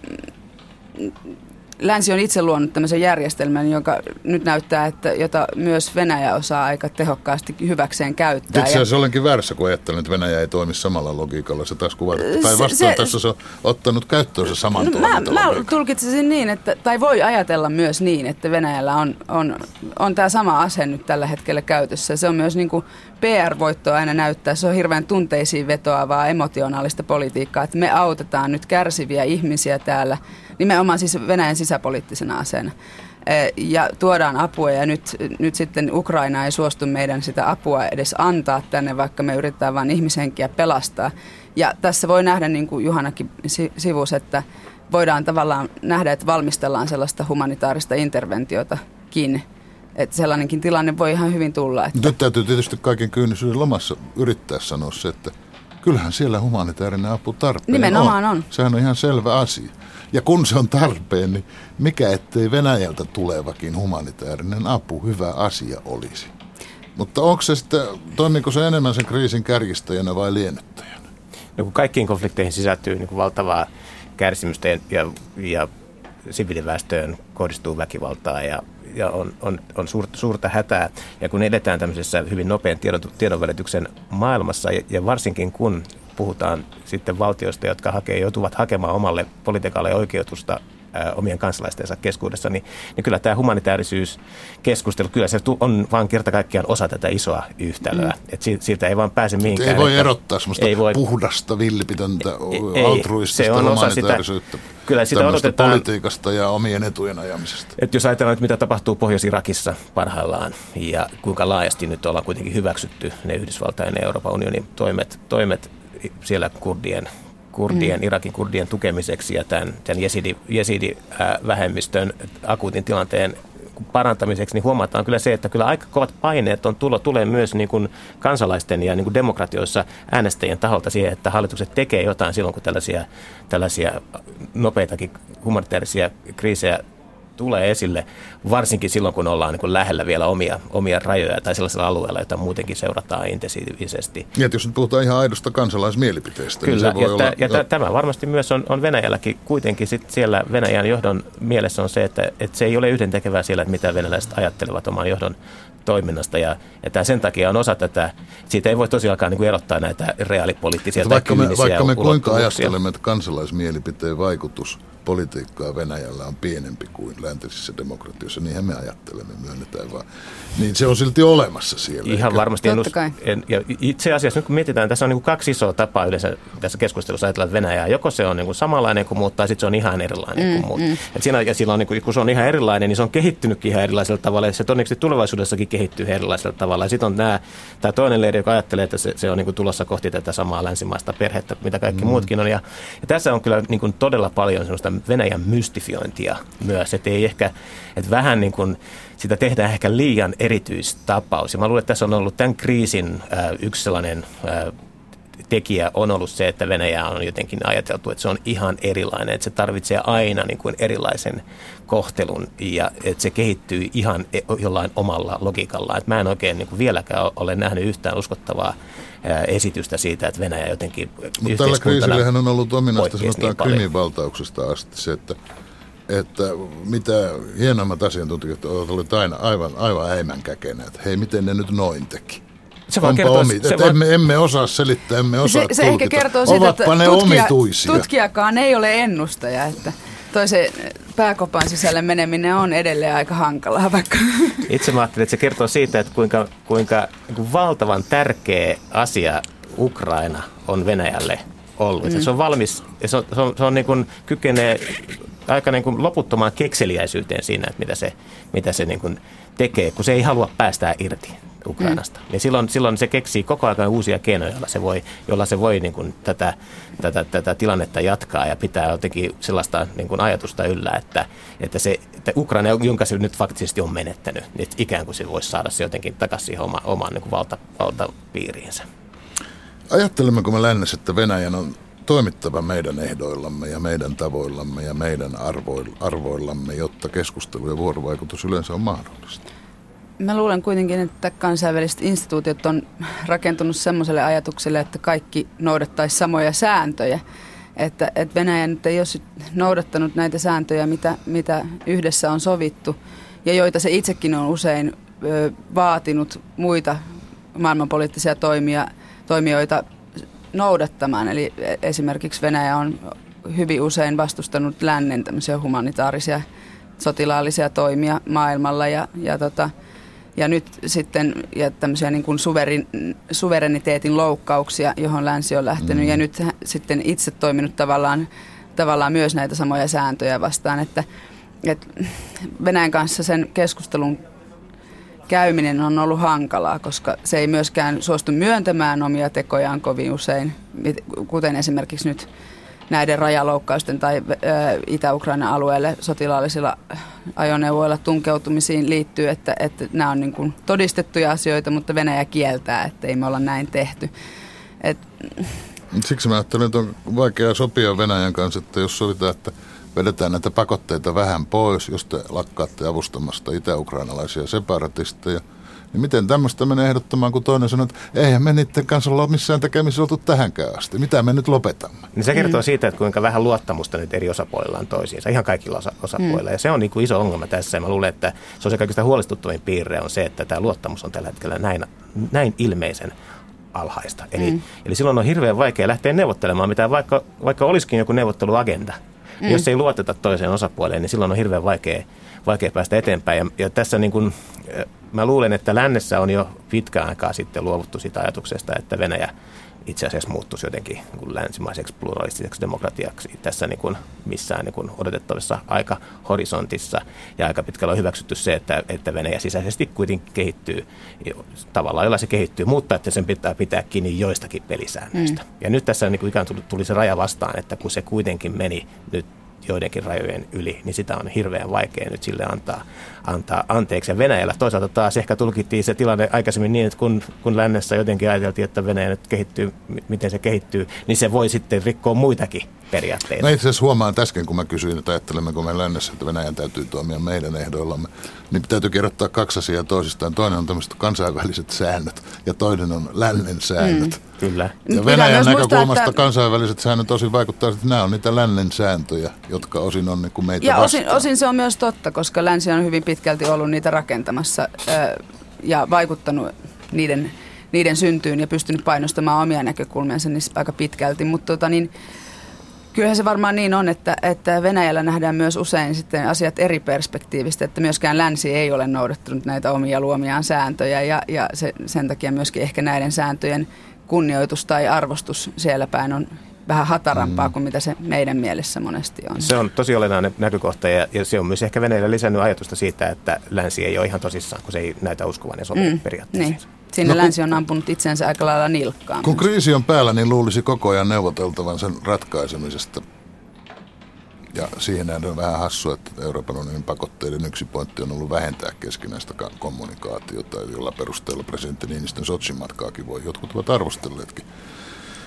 länsi on itse luonut tämmöisen järjestelmän, joka nyt näyttää, että jota myös Venäjä osaa aika tehokkaasti hyväkseen käyttää. Itse asiassa olenkin väärässä, kun ajattelen, että Venäjä ei toimi samalla logiikalla. Se taas kuvaa, tai vastaan se, tässä se on ottanut käyttöönsä saman no, mä, mä tulkitsisin niin, että, tai voi ajatella myös niin, että Venäjällä on, on, on tämä sama ase nyt tällä hetkellä käytössä. Se on myös niin kuin PR-voitto aina näyttää. Se on hirveän tunteisiin vetoavaa emotionaalista politiikkaa, että me autetaan nyt kärsiviä ihmisiä täällä, nimenomaan siis Venäjän sisäpoliittisena aseena. E, ja tuodaan apua ja nyt, nyt sitten Ukraina ei suostu meidän sitä apua edes antaa tänne, vaikka me yritetään vain ihmishenkiä pelastaa. Ja tässä voi nähdä, niin kuin Juhanakin sivus, että voidaan tavallaan nähdä, että valmistellaan sellaista humanitaarista interventiotakin että sellainenkin tilanne voi ihan hyvin tulla. Että... Nyt täytyy tietysti kaiken kyynisyyden lomassa yrittää sanoa se, että kyllähän siellä humanitaarinen apu tarpeen Nimenomaan on. on. Sehän on ihan selvä asia. Ja kun se on tarpeen, niin mikä ettei Venäjältä tulevakin humanitaarinen apu hyvä asia olisi. Mutta onko se sitten, toimiko se enemmän sen kriisin kärjistäjänä vai liennyttäjänä? No kun kaikkiin konflikteihin sisältyy niin kuin valtavaa kärsimystä ja, ja siviiliväestöön kohdistuu väkivaltaa ja ja on, on, on suurta, suurta hätää. Ja kun edetään tämmöisessä hyvin nopean tiedon, tiedonvälityksen maailmassa, ja, ja varsinkin kun puhutaan sitten valtioista, jotka hakee, joutuvat hakemaan omalle politiikalle oikeutusta omien kansalaistensa keskuudessa, niin, niin kyllä tämä humanitaarisuuskeskustelu, kyllä se on vaan kerta kaikkiaan osa tätä isoa yhtälöä. Mm. Et siitä, siitä ei vaan pääse mihinkään. Ei voi että, erottaa semmoista ei voi, puhdasta, villipitöntä, ei, altruistista se on osa sitä, kyllä sitä odotetaan, politiikasta ja omien etujen ajamisesta. Et jos ajatellaan, että mitä tapahtuu Pohjois-Irakissa parhaillaan ja kuinka laajasti nyt ollaan kuitenkin hyväksytty ne Yhdysvaltain ja Euroopan unionin toimet, toimet siellä kurdien kurdien, mm. Irakin kurdien tukemiseksi ja tämän, tämän jesidi, jesidi-vähemmistön akuutin tilanteen parantamiseksi, niin huomataan kyllä se, että kyllä aika kovat paineet on tulo, tulee myös niin kuin kansalaisten ja niin kuin demokratioissa äänestäjien taholta siihen, että hallitukset tekee jotain silloin, kun tällaisia, tällaisia nopeitakin humanitaarisia kriisejä tulee esille, varsinkin silloin, kun ollaan niin kuin lähellä vielä omia, omia rajoja tai sellaisella alueella, jota muutenkin seurataan intensiivisesti. Ja jos nyt puhutaan ihan aidosta kansalaismielipiteestä, niin Kyllä, niin se voi ja, olla... ja t- tämä varmasti myös on, on Venäjälläkin kuitenkin sit siellä Venäjän johdon mielessä on se, että, että se ei ole yhdentekevää siellä, että mitä venäläiset ajattelevat oman johdon toiminnasta. Ja, ja sen takia on osa tätä, siitä ei voi tosiaankaan niin kuin erottaa näitä reaalipoliittisia tai vaikka me, vaikka me kuinka ajattelemme, että kansalaismielipiteen vaikutus politiikkaa Venäjällä on pienempi kuin läntisissä demokratioissa, niinhän me ajattelemme, myönnetään vaan. Niin se on silti olemassa siellä. Ihan eikä... varmasti. En, en, ja itse asiassa nyt kun mietitään, tässä on niin kuin kaksi isoa tapaa yleensä tässä keskustelussa ajatella Venäjää. Joko se on niin kuin samanlainen kuin muut, tai sitten se on ihan erilainen mm, kuin muut. Mm. Et siinä, ja silloin, niin kuin, kun se on ihan erilainen, niin se on kehittynytkin ihan erilaisella tavalla, ja se todennäköisesti tulevaisuudessakin kehittyy erilaisella tavalla. Ja sitten on nämä, tämä toinen leiri, joka ajattelee, että se, se on niin kuin tulossa kohti tätä samaa länsimaista perhettä, mitä kaikki mm. muutkin on. Ja, ja tässä on kyllä niin kuin todella paljon sellaista Venäjän mystifiointia myös, että ei ehkä, että vähän niin kuin sitä tehdään ehkä liian erityistapaus. Ja mä luulen, että tässä on ollut tämän kriisin äh, yksi sellainen äh, tekijä on ollut se, että Venäjä on jotenkin ajateltu, että se on ihan erilainen, että se tarvitsee aina niin kuin erilaisen kohtelun ja että se kehittyy ihan e, jollain omalla logiikallaan. Että mä en oikein niin kuin vieläkään ole nähnyt yhtään uskottavaa esitystä siitä, että Venäjä jotenkin Mutta tällä kriisillähän on ollut ominaista sanotaan niin Krimin valtauksesta asti se, että että mitä hienommat asiantuntijat ovat olleet aina aivan, aivan äimän käkenä, että hei, miten ne nyt noin teki. Se vaan kertoo, omi, se vaan... emme, emme osaa selittää, emme osaa Se, se ehkä kertoo siitä, että ne tutkija, omituisia. tutkijakaan ei ole ennustaja, että toisen pääkopan sisälle meneminen on edelleen aika hankalaa vaikka. Itse mä ajattelin, että se kertoo siitä, että kuinka, kuinka niin valtavan tärkeä asia Ukraina on Venäjälle ollut. Mm. Se on valmis, se on, se on, se on niin kuin, kykenee aika niin kuin loputtomaan kekseliäisyyteen siinä, että mitä se, mitä se niin kuin tekee, kun se ei halua päästää irti. Ukrainasta. Mm. Ja silloin, silloin se keksii koko ajan uusia keinoja, joilla se voi, jolla se voi niin kuin tätä, tätä, tätä tilannetta jatkaa ja pitää jotenkin sellaista niin kuin ajatusta yllä, että, että, se, että Ukraina, jonka se nyt faktisesti on menettänyt, niin ikään kuin se voisi saada se jotenkin takaisin siihen oma, omaan niin kuin valta, valtapiiriinsä. Ajattelemmeko me lännessä, että Venäjän on toimittava meidän ehdoillamme ja meidän tavoillamme ja meidän arvoillamme, jotta keskustelu ja vuorovaikutus yleensä on mahdollista? Mä luulen kuitenkin, että kansainväliset instituutiot on rakentunut semmoiselle ajatukselle, että kaikki noudattaisi samoja sääntöjä. Että, että Venäjä nyt ei ole noudattanut näitä sääntöjä, mitä, mitä yhdessä on sovittu ja joita se itsekin on usein ö, vaatinut muita maailmanpoliittisia toimia, toimijoita noudattamaan. Eli esimerkiksi Venäjä on hyvin usein vastustanut lännen tämmöisiä humanitaarisia sotilaallisia toimia maailmalla ja, ja tota, ja nyt sitten ja tämmöisiä niin kuin suverin, suvereniteetin loukkauksia, johon länsi on lähtenyt. Mm. Ja nyt sitten itse toiminut tavallaan, tavallaan myös näitä samoja sääntöjä vastaan. Että, että Venäjän kanssa sen keskustelun käyminen on ollut hankalaa, koska se ei myöskään suostu myöntämään omia tekojaan kovin usein, kuten esimerkiksi nyt näiden rajaloukkausten tai Itä-Ukrainan alueelle sotilaallisilla ajoneuvoilla tunkeutumisiin liittyy, että, että nämä on niin kuin todistettuja asioita, mutta Venäjä kieltää, että ei me olla näin tehty. Et... Siksi mä ajattelen, että on vaikea sopia Venäjän kanssa, että jos sovitaan, että vedetään näitä pakotteita vähän pois, jos te lakkaatte avustamasta itä-ukrainalaisia separatisteja – niin miten tämmöistä menee ehdottamaan, kun toinen sanoo, että eihän me niiden kanssa olla missään tekemisissä oltu tähänkään asti. Mitä me nyt lopetamme? Niin se kertoo mm. siitä, että kuinka vähän luottamusta nyt eri osapuolilla on toisiinsa, ihan kaikilla osa- osapuolilla. Mm. Ja se on niin kuin iso ongelma tässä. Ja mä luulen, että se on se kaikista huolestuttavin piirre on se, että tämä luottamus on tällä hetkellä näin, näin ilmeisen alhaista. Eli, mm. eli silloin on hirveän vaikea lähteä neuvottelemaan, mitä vaikka, vaikka olisikin joku neuvotteluagenda. Mm. Jos ei luoteta toiseen osapuoleen, niin silloin on hirveän vaikea, vaikea päästä eteenpäin. Ja, ja tässä niin kuin, mä luulen, että lännessä on jo pitkään aikaa sitten luovuttu siitä ajatuksesta, että Venäjä itse asiassa muuttuisi jotenkin niin kuin länsimaiseksi pluralistiseksi demokratiaksi tässä niin kuin missään niin kuin odotettavassa aika horisontissa. Ja aika pitkällä on hyväksytty se, että, että Venäjä sisäisesti kuitenkin kehittyy tavalla, jolla se kehittyy, mutta että sen pitää pitää kiinni joistakin pelisäännöistä. Mm. Ja nyt tässä niin kuin ikään tuli, tuli se raja vastaan, että kun se kuitenkin meni nyt joidenkin rajojen yli, niin sitä on hirveän vaikea nyt sille antaa, antaa anteeksi. Ja Venäjällä toisaalta taas ehkä tulkittiin se tilanne aikaisemmin niin, että kun, kun lännessä jotenkin ajateltiin, että Venäjä nyt kehittyy, miten se kehittyy, niin se voi sitten rikkoa muitakin periaatteita. Mä itse asiassa huomaan äsken, kun mä kysyin, että ajattelemmeko me lännessä, että Venäjän täytyy toimia meidän ehdoillamme, niin täytyy kerrottaa kaksi asiaa toisistaan. Toinen on tämmöiset kansainväliset säännöt ja toinen on lännen säännöt. Mm. Kyllä. Ja Venäjän näkökulmasta muistaa, että... kansainväliset säännöt osin vaikuttaa, että nämä on niitä lännen sääntöjä, jotka osin on niin kuin meitä Ja osin, osin se on myös totta, koska länsi on hyvin pitkälti ollut niitä rakentamassa ja vaikuttanut niiden, niiden syntyyn ja pystynyt painostamaan omia näkökulmiansa niissä aika pitkälti. Mutta tota, niin, kyllähän se varmaan niin on, että, että Venäjällä nähdään myös usein sitten asiat eri perspektiivistä, että myöskään länsi ei ole noudattanut näitä omia luomiaan sääntöjä ja, ja se, sen takia myöskin ehkä näiden sääntöjen kunnioitus tai arvostus siellä päin on vähän hatarampaa mm. kuin mitä se meidän mielessä monesti on. Se on tosi olennainen näkökohta ja, ja se on myös ehkä Venäjällä lisännyt ajatusta siitä, että länsi ei ole ihan tosissaan, kun se ei näytä uskovan ja sopivan mm. periaatteessa. Niin. Sinne no, länsi on ampunut itsensä aika lailla nilkkaan. Kun kriisi on päällä, niin luulisi koko ajan neuvoteltavan sen ratkaisemisesta. Ja siihen nähdään on vähän hassua, että Euroopan unionin pakotteiden yksi pointti on ollut vähentää keskinäistä kommunikaatiota, jolla perusteella presidentti Niinistön Sotsin matkaakin voi. Jotkut ovat arvostelleetkin.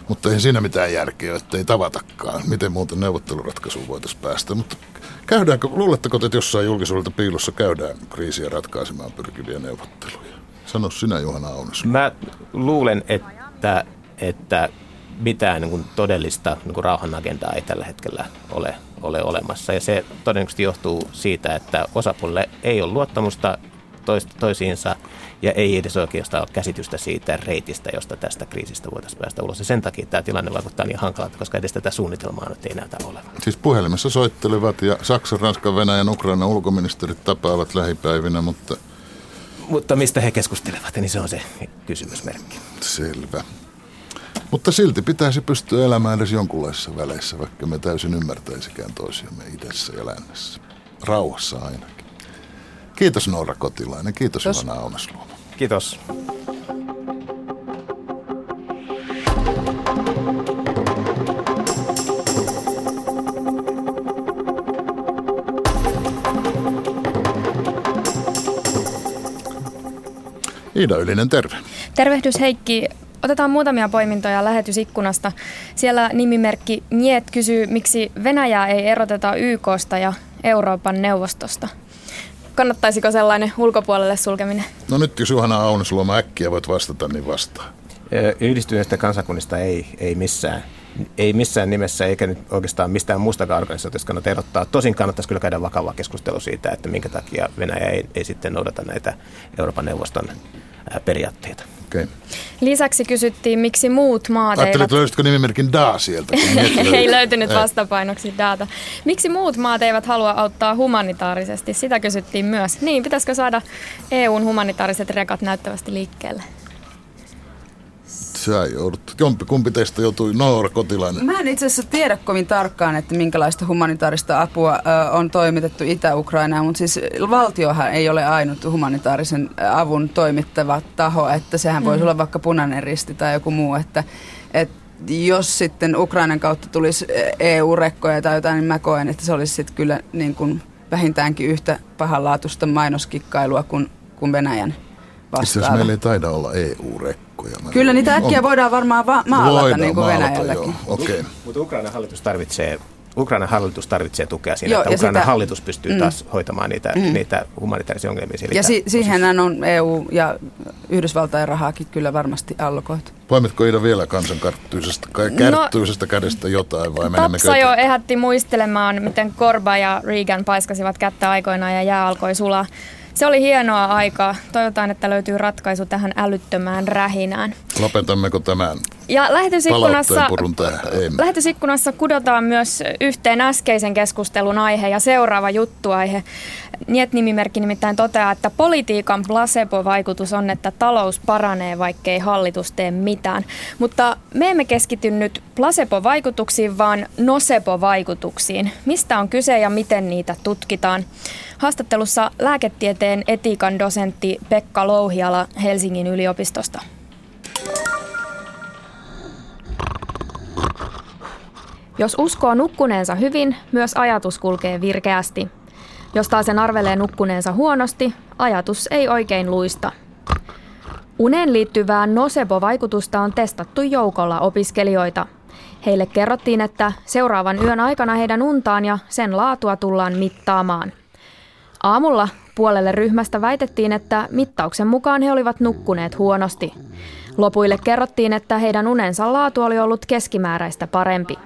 Mutta ei siinä mitään järkeä, että ei tavatakaan. Miten muuten neuvotteluratkaisuun voitaisiin päästä. Mutta käydäänkö, luuletteko, että jossain julkisuudelta piilossa käydään kriisiä ratkaisemaan pyrkiviä neuvotteluja? Sano sinä Juhana Aunes. Mä luulen, että, että mitään niin kuin todellista niin kuin rauhanagendaa ei tällä hetkellä ole ole olemassa. Ja se todennäköisesti johtuu siitä, että osapuolelle ei ole luottamusta toisiinsa ja ei edes oikeastaan ole käsitystä siitä reitistä, josta tästä kriisistä voitaisiin päästä ulos. Ja sen takia tämä tilanne vaikuttaa niin hankalalta, koska edes tätä suunnitelmaa nyt ei näytä olevan. Siis puhelimessa soittelevat ja Saksan, Ranskan, Venäjän, Ukraina ulkoministerit tapaavat lähipäivinä, mutta... Mutta mistä he keskustelevat, niin se on se kysymysmerkki. Selvä. Mutta silti pitäisi pystyä elämään edes jonkunlaisissa väleissä, vaikka me täysin ymmärtäisikään toisiamme idässä ja lännessä. Rauhassa ainakin. Kiitos Noora Kotilainen, kiitos Kiitos. Johanna Aunasluoma. Kiitos. Iida Ylinen, terve. Tervehdys Heikki. Otetaan muutamia poimintoja lähetysikkunasta. Siellä nimimerkki Niet kysyy, miksi Venäjää ei eroteta YKsta ja Euroopan neuvostosta. Kannattaisiko sellainen ulkopuolelle sulkeminen? No nyt jos Juhana Aunisluoma äkkiä voit vastata, niin vastaa. Yhdistyneistä kansakunnista ei, ei missään ei missään nimessä eikä nyt oikeastaan mistään muustakaan organisaatiosta kannata erottaa. Tosin kannattaisi kyllä käydä vakavaa keskustelua siitä, että minkä takia Venäjä ei, ei sitten noudata näitä Euroopan neuvoston periaatteita. Okay. Lisäksi kysyttiin, miksi muut maat Ajattelin, eivät... löysitkö nimimerkin DA sieltä? [laughs] ei löytynyt vastapainoksi data. Miksi muut maat eivät halua auttaa humanitaarisesti? Sitä kysyttiin myös. Niin, pitäisikö saada EUn humanitaariset rekat näyttävästi liikkeelle? Sä joudut, jompi, kumpi teistä joutui Noora Kotilainen? Mä en itse asiassa tiedä kovin tarkkaan, että minkälaista humanitaarista apua ö, on toimitettu Itä-Ukrainaan, mutta siis valtiohan ei ole ainut humanitaarisen avun toimittava taho, että sehän voisi mm. olla vaikka punainen risti tai joku muu, että, että jos sitten Ukrainan kautta tulisi EU-rekkoja tai jotain, niin mä koen, että se olisi sitten kyllä niin kuin vähintäänkin yhtä pahanlaatuista mainoskikkailua kuin, kuin Venäjän vastaava. Itse meillä ei taida olla EU-rekkoja. Kyllä niitä äkkiä on. voidaan varmaan va- maalata voidaan niin kuin maalata, Venäjälläkin. Okay. Mutta Ukrainan hallitus tarvitsee Ukrainan hallitus tarvitsee tukea siinä, Joo, että Ukrainan sitä, hallitus pystyy mm, taas hoitamaan niitä, mm. niitä humanitaarisia ongelmia. Ja si- siihen on EU ja Yhdysvaltain rahaakin kyllä varmasti allokoitu. Poimitko Ida vielä kansan kärttyisestä no, kädestä jotain vai Tapsa jo ehätti muistelemaan, miten Korba ja Reagan paiskasivat kättä aikoinaan ja jää alkoi sulaa. Se oli hienoa aikaa. Toivotaan, että löytyy ratkaisu tähän älyttömään rähinään. Lopetammeko tämän ja lähetysikkunassa, lähetysikkunassa kudotaan myös yhteen äskeisen keskustelun aihe ja seuraava juttuaihe. Niet-nimimerkki nimittäin toteaa, että politiikan placebo-vaikutus on, että talous paranee, vaikkei hallitus tee mitään. Mutta me emme keskity nyt placebo-vaikutuksiin, vaan nocebo-vaikutuksiin. Mistä on kyse ja miten niitä tutkitaan? Haastattelussa lääketieteen etiikan dosentti Pekka Louhiala Helsingin yliopistosta. Jos uskoo nukkuneensa hyvin, myös ajatus kulkee virkeästi. Jos taas sen arvelee nukkuneensa huonosti, ajatus ei oikein luista. Uneen liittyvää nocebo-vaikutusta on testattu joukolla opiskelijoita. Heille kerrottiin, että seuraavan yön aikana heidän untaan ja sen laatua tullaan mittaamaan. Aamulla puolelle ryhmästä väitettiin, että mittauksen mukaan he olivat nukkuneet huonosti. Lopuille kerrottiin, että heidän unensa laatu oli ollut keskimääräistä parempi.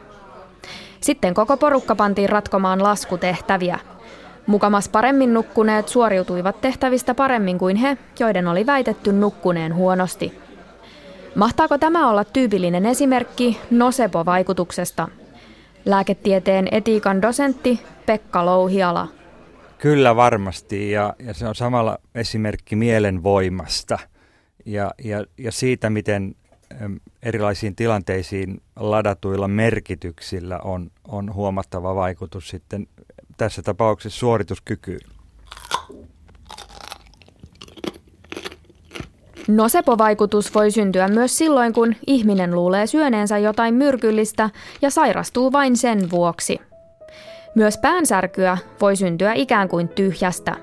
Sitten koko porukka pantiin ratkomaan laskutehtäviä. Mukamas paremmin nukkuneet suoriutuivat tehtävistä paremmin kuin he, joiden oli väitetty nukkuneen huonosti. Mahtaako tämä olla tyypillinen esimerkki nocebo-vaikutuksesta? Lääketieteen etiikan dosentti Pekka Louhiala. Kyllä varmasti ja, ja se on samalla esimerkki mielenvoimasta ja, ja, ja siitä, miten erilaisiin tilanteisiin ladatuilla merkityksillä on, on huomattava vaikutus sitten tässä tapauksessa suorituskykyyn. Nosepo-vaikutus voi syntyä myös silloin, kun ihminen luulee syöneensä jotain myrkyllistä ja sairastuu vain sen vuoksi. Myös päänsärkyä voi syntyä ikään kuin tyhjästä.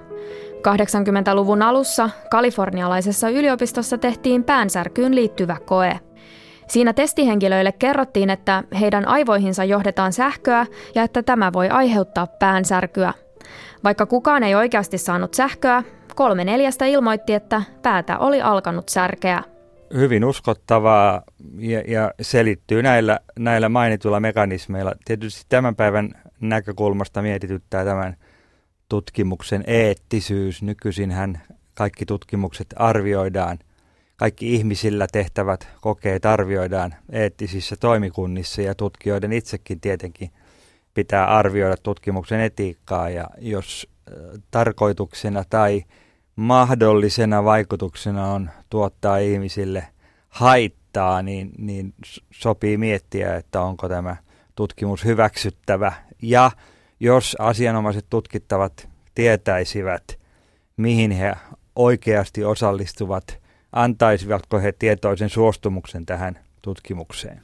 80-luvun alussa kalifornialaisessa yliopistossa tehtiin päänsärkyyn liittyvä koe – Siinä testihenkilöille kerrottiin, että heidän aivoihinsa johdetaan sähköä ja että tämä voi aiheuttaa päänsärkyä. Vaikka kukaan ei oikeasti saanut sähköä, kolme neljästä ilmoitti, että päätä oli alkanut särkeä. Hyvin uskottavaa ja, ja selittyy näillä, näillä mainituilla mekanismeilla. Tietysti tämän päivän näkökulmasta mietityttää tämän tutkimuksen eettisyys. Nykyisinhän kaikki tutkimukset arvioidaan, kaikki ihmisillä tehtävät kokeet arvioidaan eettisissä toimikunnissa ja tutkijoiden itsekin tietenkin pitää arvioida tutkimuksen etiikkaa ja jos tarkoituksena tai mahdollisena vaikutuksena on tuottaa ihmisille haittaa, niin, niin sopii miettiä, että onko tämä tutkimus hyväksyttävä. Ja jos asianomaiset tutkittavat tietäisivät, mihin he oikeasti osallistuvat, antaisivatko he tietoisen suostumuksen tähän tutkimukseen.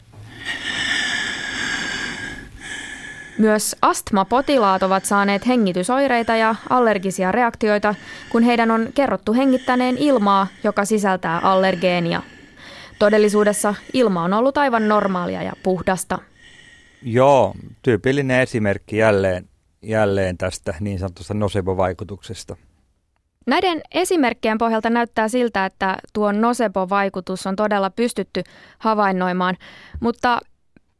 Myös astmapotilaat ovat saaneet hengitysoireita ja allergisia reaktioita, kun heidän on kerrottu hengittäneen ilmaa, joka sisältää allergeenia. Todellisuudessa ilma on ollut aivan normaalia ja puhdasta. Joo, tyypillinen esimerkki jälleen, jälleen tästä niin sanotusta nocebo-vaikutuksesta. Näiden esimerkkien pohjalta näyttää siltä, että tuo nocebo-vaikutus on todella pystytty havainnoimaan, mutta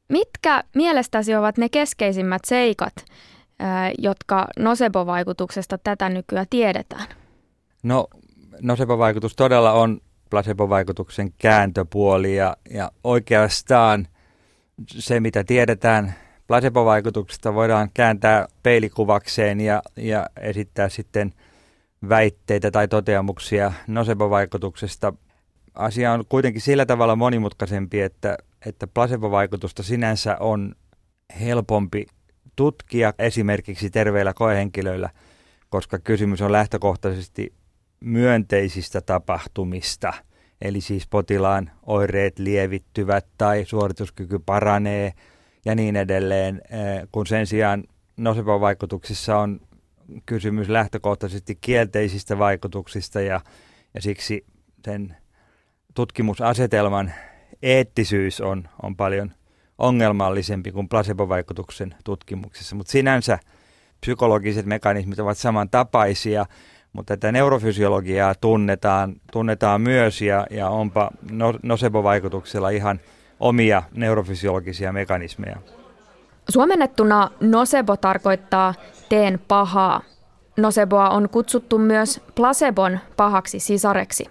Mitkä mielestäsi ovat ne keskeisimmät seikat, jotka nocebo-vaikutuksesta tätä nykyään tiedetään? No, nocebo-vaikutus todella on placebo-vaikutuksen kääntöpuoli ja, ja oikeastaan se, mitä tiedetään placebo-vaikutuksesta, voidaan kääntää peilikuvakseen ja, ja esittää sitten väitteitä tai toteamuksia nocebo-vaikutuksesta. Asia on kuitenkin sillä tavalla monimutkaisempi, että että placebo-vaikutusta sinänsä on helpompi tutkia esimerkiksi terveillä koehenkilöillä, koska kysymys on lähtökohtaisesti myönteisistä tapahtumista. Eli siis potilaan oireet lievittyvät tai suorituskyky paranee ja niin edelleen, eh, kun sen sijaan nocebo-vaikutuksissa on kysymys lähtökohtaisesti kielteisistä vaikutuksista ja, ja siksi sen tutkimusasetelman eettisyys on, on paljon ongelmallisempi kuin placebo-vaikutuksen tutkimuksessa. Mutta sinänsä psykologiset mekanismit ovat samantapaisia, mutta tätä neurofysiologiaa tunnetaan, tunnetaan myös ja, ja onpa no, nocebo-vaikutuksella ihan omia neurofysiologisia mekanismeja. Suomennettuna nocebo tarkoittaa teen pahaa. Noceboa on kutsuttu myös placebon pahaksi sisareksi.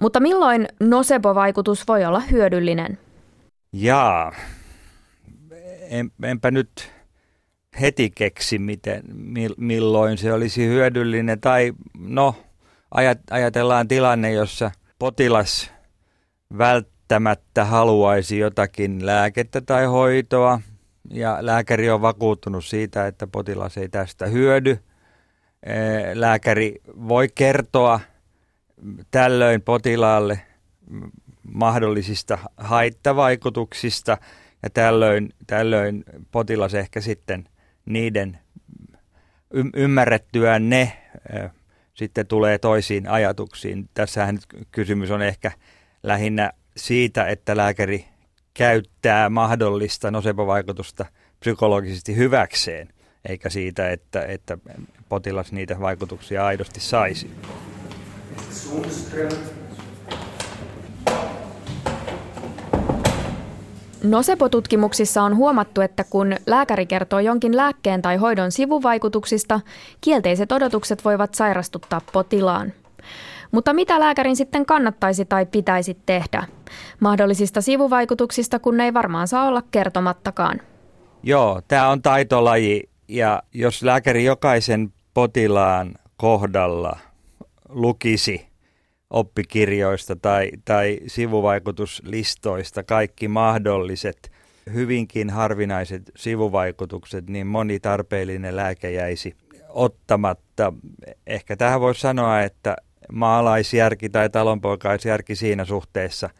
Mutta milloin nocebo-vaikutus voi olla hyödyllinen? Jaa, en, enpä nyt heti keksi, miten, milloin se olisi hyödyllinen. Tai no, ajatellaan tilanne, jossa potilas välttämättä haluaisi jotakin lääkettä tai hoitoa, ja lääkäri on vakuuttunut siitä, että potilas ei tästä hyödy. Lääkäri voi kertoa tällöin potilaalle mahdollisista haittavaikutuksista ja tällöin, tällöin potilas ehkä sitten niiden ymmärrettyään ne sitten tulee toisiin ajatuksiin. Tässähän kysymys on ehkä lähinnä siitä, että lääkäri käyttää mahdollista nosepovaikutusta psykologisesti hyväkseen, eikä siitä, että, että potilas niitä vaikutuksia aidosti saisi. Nosepotutkimuksissa on huomattu, että kun lääkäri kertoo jonkin lääkkeen tai hoidon sivuvaikutuksista, kielteiset odotukset voivat sairastuttaa potilaan. Mutta mitä lääkärin sitten kannattaisi tai pitäisi tehdä? Mahdollisista sivuvaikutuksista, kun ei varmaan saa olla kertomattakaan. Joo, tämä on taitolaji ja jos lääkäri jokaisen potilaan kohdalla lukisi oppikirjoista tai, tai sivuvaikutuslistoista kaikki mahdolliset hyvinkin harvinaiset sivuvaikutukset, niin moni tarpeellinen lääke jäisi ottamatta. Ehkä tähän voisi sanoa, että maalaisjärki tai talonpoikaisjärki siinä suhteessa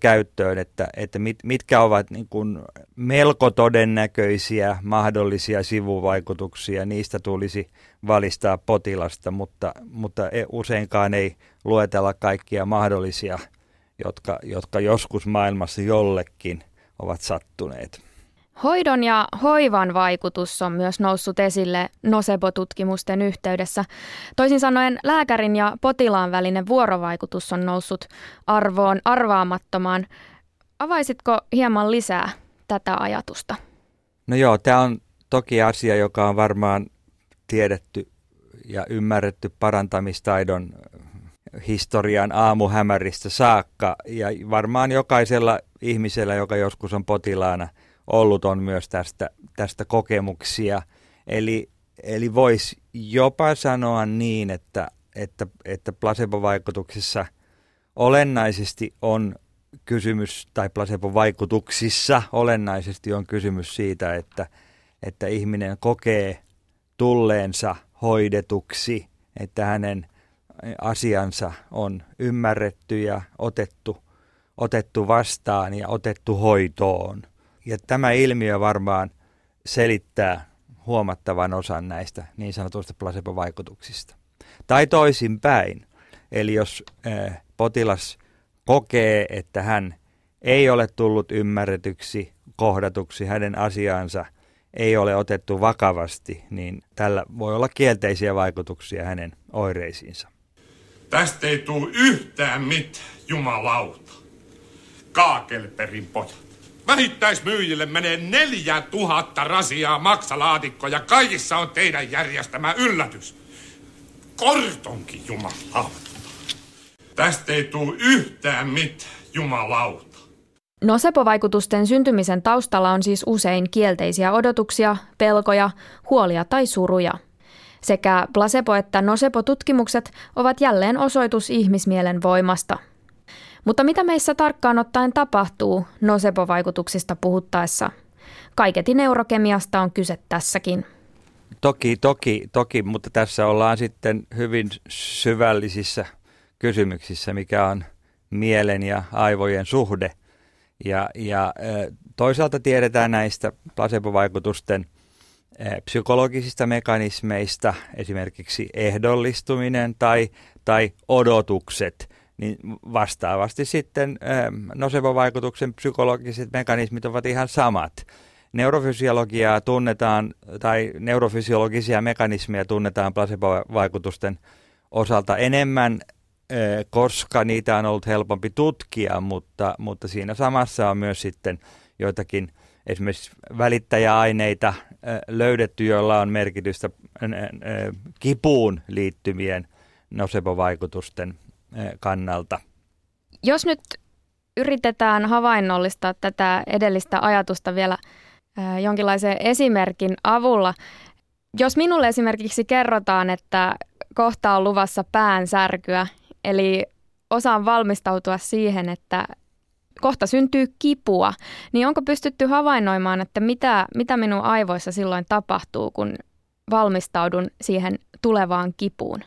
käyttöön, että, että mit, mitkä ovat niin kuin melko todennäköisiä mahdollisia sivuvaikutuksia, niistä tulisi valistaa potilasta, mutta, mutta e, useinkaan ei luetella kaikkia mahdollisia, jotka, jotka joskus maailmassa jollekin ovat sattuneet. Hoidon ja hoivan vaikutus on myös noussut esille Nosebo-tutkimusten yhteydessä. Toisin sanoen lääkärin ja potilaan välinen vuorovaikutus on noussut arvoon arvaamattomaan. Avaisitko hieman lisää tätä ajatusta? No joo, tämä on toki asia, joka on varmaan tiedetty ja ymmärretty parantamistaidon historian aamuhämäristä saakka. Ja varmaan jokaisella ihmisellä, joka joskus on potilaana ollut, on myös tästä, tästä kokemuksia. Eli, eli voisi jopa sanoa niin, että, että, että placebo-vaikutuksissa olennaisesti on kysymys, tai placebo-vaikutuksissa olennaisesti on kysymys siitä, että, että ihminen kokee tulleensa hoidetuksi, että hänen asiansa on ymmärretty ja otettu, otettu vastaan ja otettu hoitoon. Ja tämä ilmiö varmaan selittää huomattavan osan näistä niin sanotuista placebo-vaikutuksista. Tai toisinpäin. Eli jos äh, potilas kokee, että hän ei ole tullut ymmärretyksi, kohdatuksi, hänen asiaansa ei ole otettu vakavasti, niin tällä voi olla kielteisiä vaikutuksia hänen oireisiinsa. Tästä ei tule yhtään mitään, jumalauta. Kaakelperin pojat. Vähittäismyyjille menee neljä tuhatta rasiaa maksalaatikko ja kaikissa on teidän järjestämä yllätys. Kortonkin, jumalauta. Tästä ei tule yhtään mitään, jumalauta. Nosepo-vaikutusten syntymisen taustalla on siis usein kielteisiä odotuksia, pelkoja, huolia tai suruja – sekä placebo- että nocebo-tutkimukset ovat jälleen osoitus ihmismielen voimasta. Mutta mitä meissä tarkkaan ottaen tapahtuu nocebo-vaikutuksista puhuttaessa? Kaiketi neurokemiasta on kyse tässäkin. Toki, toki, toki, mutta tässä ollaan sitten hyvin syvällisissä kysymyksissä, mikä on mielen ja aivojen suhde. Ja, ja toisaalta tiedetään näistä placebo-vaikutusten – psykologisista mekanismeista, esimerkiksi ehdollistuminen tai, tai odotukset, niin vastaavasti sitten eh, nosevovaikutuksen psykologiset mekanismit ovat ihan samat. Neurofysiologiaa tunnetaan, tai neurofysiologisia mekanismeja tunnetaan placebo-vaikutusten osalta enemmän, eh, koska niitä on ollut helpompi tutkia, mutta, mutta siinä samassa on myös sitten joitakin esimerkiksi välittäjäaineita löydetty, joilla on merkitystä kipuun liittymien nocebo-vaikutusten kannalta. Jos nyt yritetään havainnollistaa tätä edellistä ajatusta vielä jonkinlaisen esimerkin avulla. Jos minulle esimerkiksi kerrotaan, että kohta on luvassa päänsärkyä, eli osaan valmistautua siihen, että kohta syntyy kipua, niin onko pystytty havainnoimaan, että mitä, mitä minun aivoissa silloin tapahtuu, kun valmistaudun siihen tulevaan kipuun?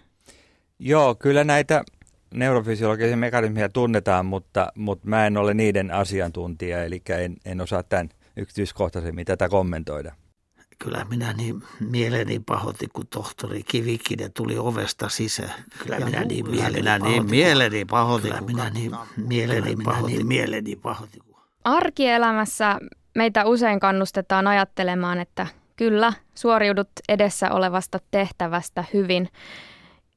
Joo, kyllä näitä neurofysiologisia mekanismeja tunnetaan, mutta, mutta mä en ole niiden asiantuntija, eli en, en osaa tämän yksityiskohtaisemmin tätä kommentoida kyllä minä niin mieleni pahoitin, kun tohtori Kivikinen tuli ovesta sisään. Kyllä ja minä niin mieleni, minä niin mieleni pahoitin. Kyllä minä niin mieleni pahoitin. Niin mieleni pahoitin. Arkielämässä meitä usein kannustetaan ajattelemaan, että kyllä suoriudut edessä olevasta tehtävästä hyvin.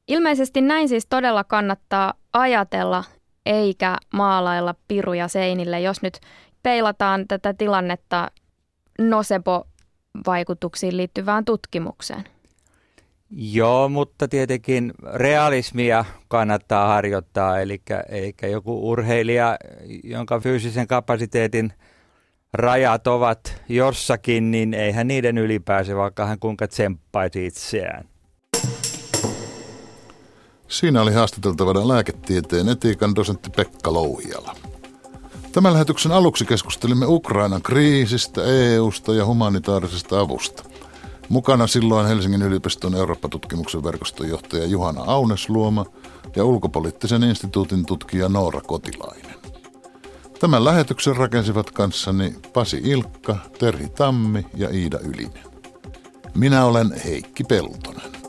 Ilmeisesti näin siis todella kannattaa ajatella eikä maalailla piruja seinille, jos nyt peilataan tätä tilannetta Nosebo vaikutuksiin liittyvään tutkimukseen. Joo, mutta tietenkin realismia kannattaa harjoittaa, eli, eli joku urheilija, jonka fyysisen kapasiteetin rajat ovat jossakin, niin eihän niiden ylipääse, vaikka hän kuinka tsemppaisi itseään. Siinä oli haastateltavana lääketieteen etiikan dosentti Pekka Louhiala. Tämän lähetyksen aluksi keskustelimme Ukrainan kriisistä, EUsta ja humanitaarisesta avusta. Mukana silloin Helsingin yliopiston Eurooppa-tutkimuksen verkoston johtaja Juhana Aunesluoma ja ulkopoliittisen instituutin tutkija Noora Kotilainen. Tämän lähetyksen rakensivat kanssani Pasi Ilkka, Terhi Tammi ja Iida Ylinen. Minä olen Heikki Peltonen.